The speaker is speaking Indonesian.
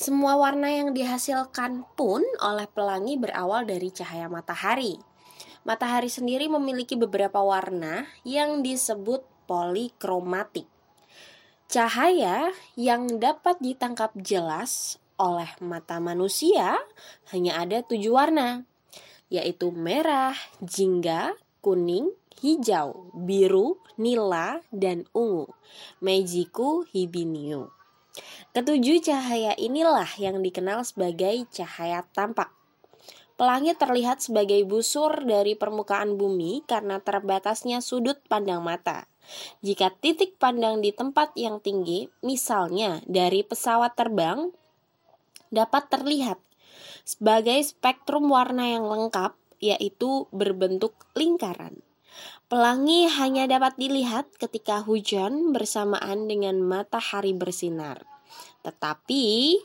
Semua warna yang dihasilkan pun oleh pelangi berawal dari cahaya matahari. Matahari sendiri memiliki beberapa warna yang disebut polikromatik. Cahaya yang dapat ditangkap jelas oleh mata manusia hanya ada tujuh warna, yaitu merah, jingga, kuning, hijau, biru, nila, dan ungu. Mejiku hibiniu. Ketujuh cahaya inilah yang dikenal sebagai cahaya tampak. Pelangi terlihat sebagai busur dari permukaan bumi karena terbatasnya sudut pandang mata. Jika titik pandang di tempat yang tinggi, misalnya dari pesawat terbang, dapat terlihat sebagai spektrum warna yang lengkap, yaitu berbentuk lingkaran. Pelangi hanya dapat dilihat ketika hujan bersamaan dengan matahari bersinar. Tetapi